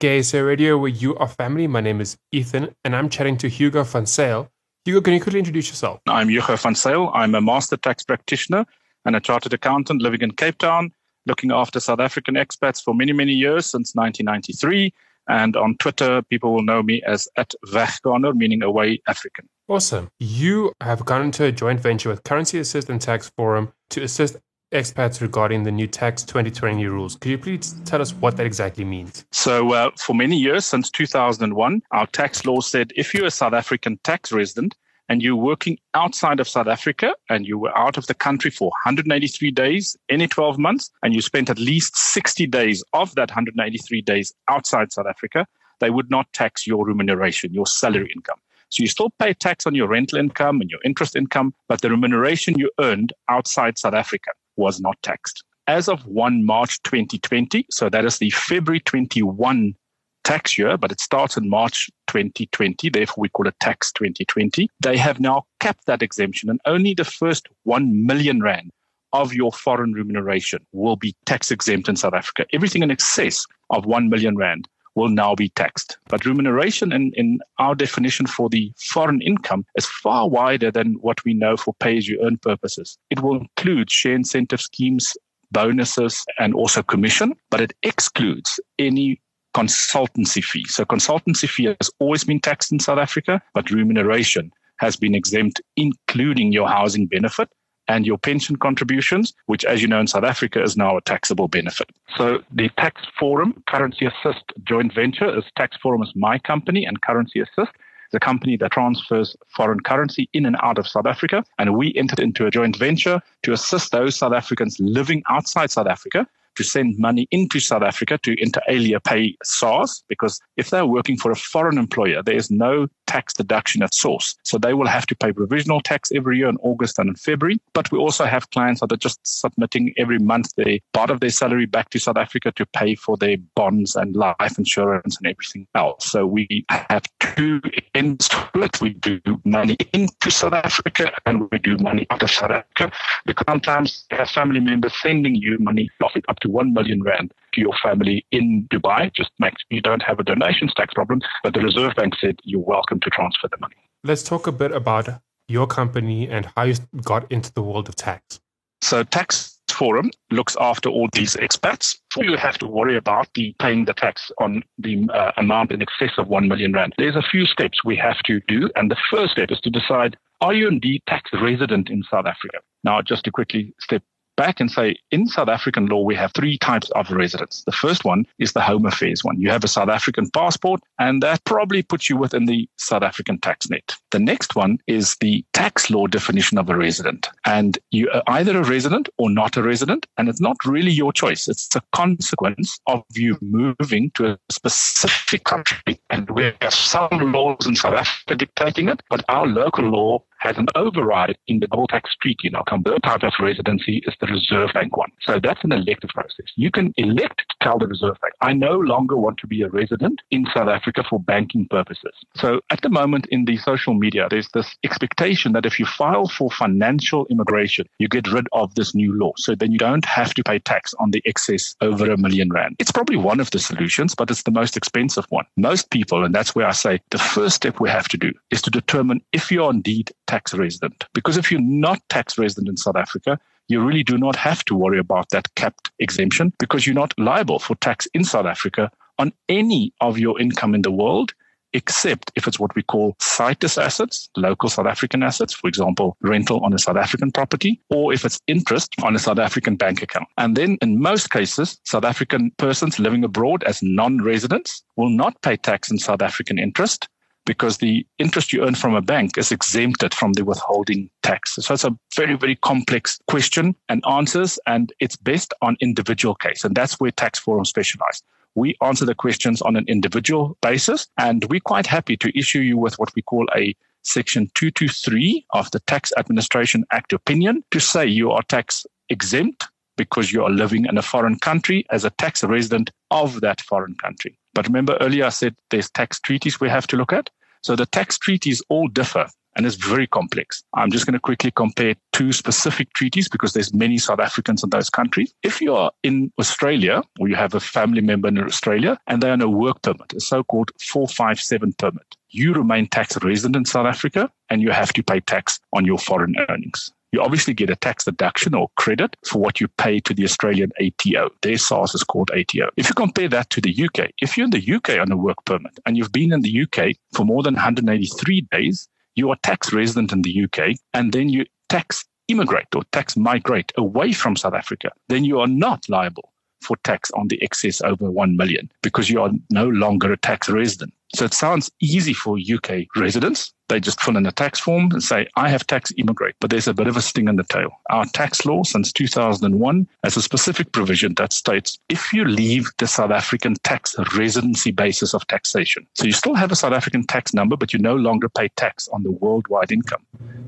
Gay SA Radio, where you are family. My name is Ethan, and I'm chatting to Hugo van Zyl. Hugo, can you quickly introduce yourself? I'm Hugo van Zyl. I'm a master tax practitioner and a chartered accountant living in Cape Town, looking after South African expats for many, many years since 1993. And on Twitter, people will know me as at Wegkaner, meaning away African. Awesome. You have gone into a joint venture with Currency Assist and Tax Forum to assist expats regarding the new tax 2020 rules. Could you please tell us what that exactly means? So, uh, for many years, since 2001, our tax law said if you're a South African tax resident and you're working outside of South Africa and you were out of the country for 183 days, any 12 months, and you spent at least 60 days of that 183 days outside South Africa, they would not tax your remuneration, your salary income. So you still pay tax on your rental income and your interest income, but the remuneration you earned outside South Africa was not taxed. As of 1 March 2020, so that is the February 21 tax year, but it starts in March 2020, therefore we call it tax 2020, they have now capped that exemption and only the first 1 million rand of your foreign remuneration will be tax exempt in South Africa. Everything in excess of 1 million rand will now be taxed. But remuneration in, in our definition for the foreign income is far wider than what we know for pay as you earn purposes. It will include share incentive schemes, bonuses, and also commission, but it excludes any consultancy fee. So consultancy fee has always been taxed in South Africa, but remuneration has been exempt, including your housing benefit and your pension contributions, which, as you know, in South Africa is now a taxable benefit. So the Tax Forum Currency Assist joint venture is Tax Forum is my company and Currency Assist is a company that transfers foreign currency in and out of South Africa. And we entered into a joint venture to assist those South Africans living outside South Africa to send money into South Africa to inter alia pay SARS because if they're working for a foreign employer, there is no tax deduction at source. So they will have to pay provisional tax every year in August and in February. But we also have clients that are just submitting every month their part of their salary back to South Africa to pay for their bonds and life insurance and everything else. So we have two ends to it. We do money into South Africa and we do money out of South Africa. Because sometimes family members sending you money up to 1 million rand to your family in Dubai. Just make you don't have a donations tax problem. But the Reserve Bank said you're welcome to transfer the money. Let's talk a bit about your company and how you got into the world of tax. So Tax Forum looks after all these expats. You have to worry about the paying the tax on the uh, amount in excess of 1 million rand. There's a few steps we have to do. And the first step is to decide, are you indeed tax resident in South Africa? Now, just to quickly step back and say in South African law, we have three types of residence. The first one is the home affairs one. You have a South African passport, and that probably puts you within the South African tax net. The next one is the tax law definition of a resident. And you are either a resident or not a resident, and it's not really your choice. It's a consequence of you moving to a specific country. And we have some laws in South Africa dictating it, but our local law has an override in the double tax treaty. Now, the type of residency is the Reserve Bank one. So that's an elective process. You can elect tell the Reserve Bank, I no longer want to be a resident in South Africa for banking purposes. So at the moment in the social media, there's this expectation that if you file for financial immigration, you get rid of this new law. So then you don't have to pay tax on the excess over a million rand. It's probably one of the solutions, but it's the most expensive one. Most people, and that's where I say the first step we have to do is to determine if you're indeed tax resident. Because if you're not tax resident in South Africa, you really do not have to worry about that capped exemption because you're not liable for tax in South Africa on any of your income in the world, except if it's what we call situs assets, local South African assets, for example, rental on a South African property, or if it's interest on a South African bank account. And then in most cases, South African persons living abroad as non residents will not pay tax in South African interest because the interest you earn from a bank is exempted from the withholding tax. So it's a very, very complex question and answers, and it's based on individual case. And that's where Tax forums specialize. We answer the questions on an individual basis, and we're quite happy to issue you with what we call a Section 223 of the Tax Administration Act opinion to say you are tax exempt because you are living in a foreign country as a tax resident of that foreign country. But remember earlier I said there's tax treaties we have to look at. So the tax treaties all differ and it's very complex. I'm just going to quickly compare two specific treaties because there's many South Africans in those countries. If you are in Australia or you have a family member in Australia and they're on a work permit, a so-called 457 permit, you remain tax resident in South Africa and you have to pay tax on your foreign earnings. You obviously get a tax deduction or credit for what you pay to the Australian ATO. Their SARS is called ATO. If you compare that to the UK, if you're in the UK on a work permit and you've been in the UK for more than 183 days, you are tax resident in the UK and then you tax immigrate or tax migrate away from South Africa, then you are not liable for tax on the excess over 1 million because you are no longer a tax resident. So it sounds easy for UK residents. They just fill in a tax form and say, I have tax immigrate. But there's a bit of a sting in the tail. Our tax law since 2001 has a specific provision that states if you leave the South African tax residency basis of taxation, so you still have a South African tax number, but you no longer pay tax on the worldwide income,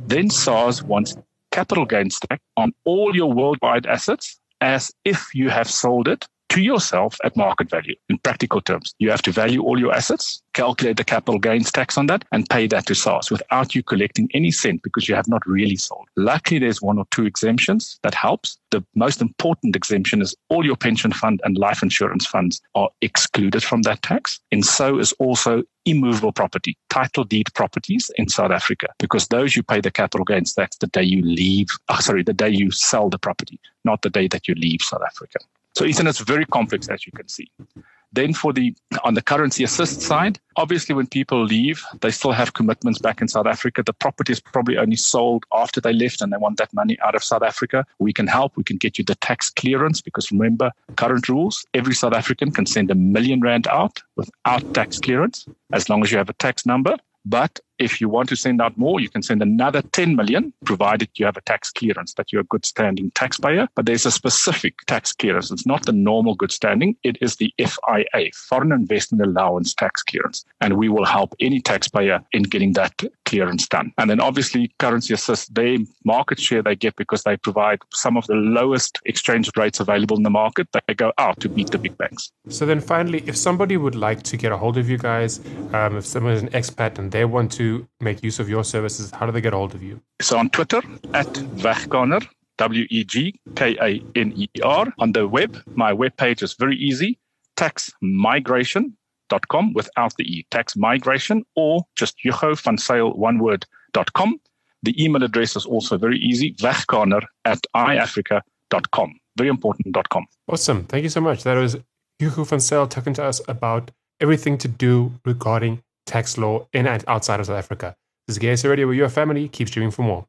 then SARS wants capital gains tax on all your worldwide assets as if you have sold it to yourself at market value. In practical terms, you have to value all your assets, calculate the capital gains tax on that, and pay that to SARS without you collecting any cent because you have not really sold. Luckily, there's one or two exemptions that helps. The most important exemption is all your pension fund and life insurance funds are excluded from that tax. And so is also immovable property, title deed properties in South Africa, because those you pay the capital gains tax the day you leave, oh, sorry, the day you sell the property, not the day that you leave South Africa. So Ethan, it's very complex as you can see. Then for the on the currency assist side, obviously when people leave, they still have commitments back in South Africa. The property is probably only sold after they left and they want that money out of South Africa. We can help. We can get you the tax clearance because remember, current rules, every South African can send a million rand out without tax clearance as long as you have a tax number. But if you want to send out more, you can send another 10 million, provided you have a tax clearance that you're a good standing taxpayer. But there's a specific tax clearance. It's not the normal good standing. It is the FIA, Foreign Investment Allowance Tax Clearance. And we will help any taxpayer in getting that clearance done. And then obviously currency assist, their market share they get because they provide some of the lowest exchange rates available in the market. They go out to beat the big banks. So then finally, if somebody would like to get a hold of you guys, um, if someone is an expat and they want to make use of your services, how do they get a hold of you? So on Twitter at Wegkaner, W E G K A N E R. On the web, my web page is very easy taxmigration.com without the E, tax migration, or just Hugo van Zyl, one word, dot com. The email address is also very easy Wegkaner at iafrica.com. Very important dot com. Awesome. Thank you so much. That was Hugo van Zyl talking to us about everything to do regarding tax law in and outside of South Africa. This is GSA Radio, where your family keeps streaming for more.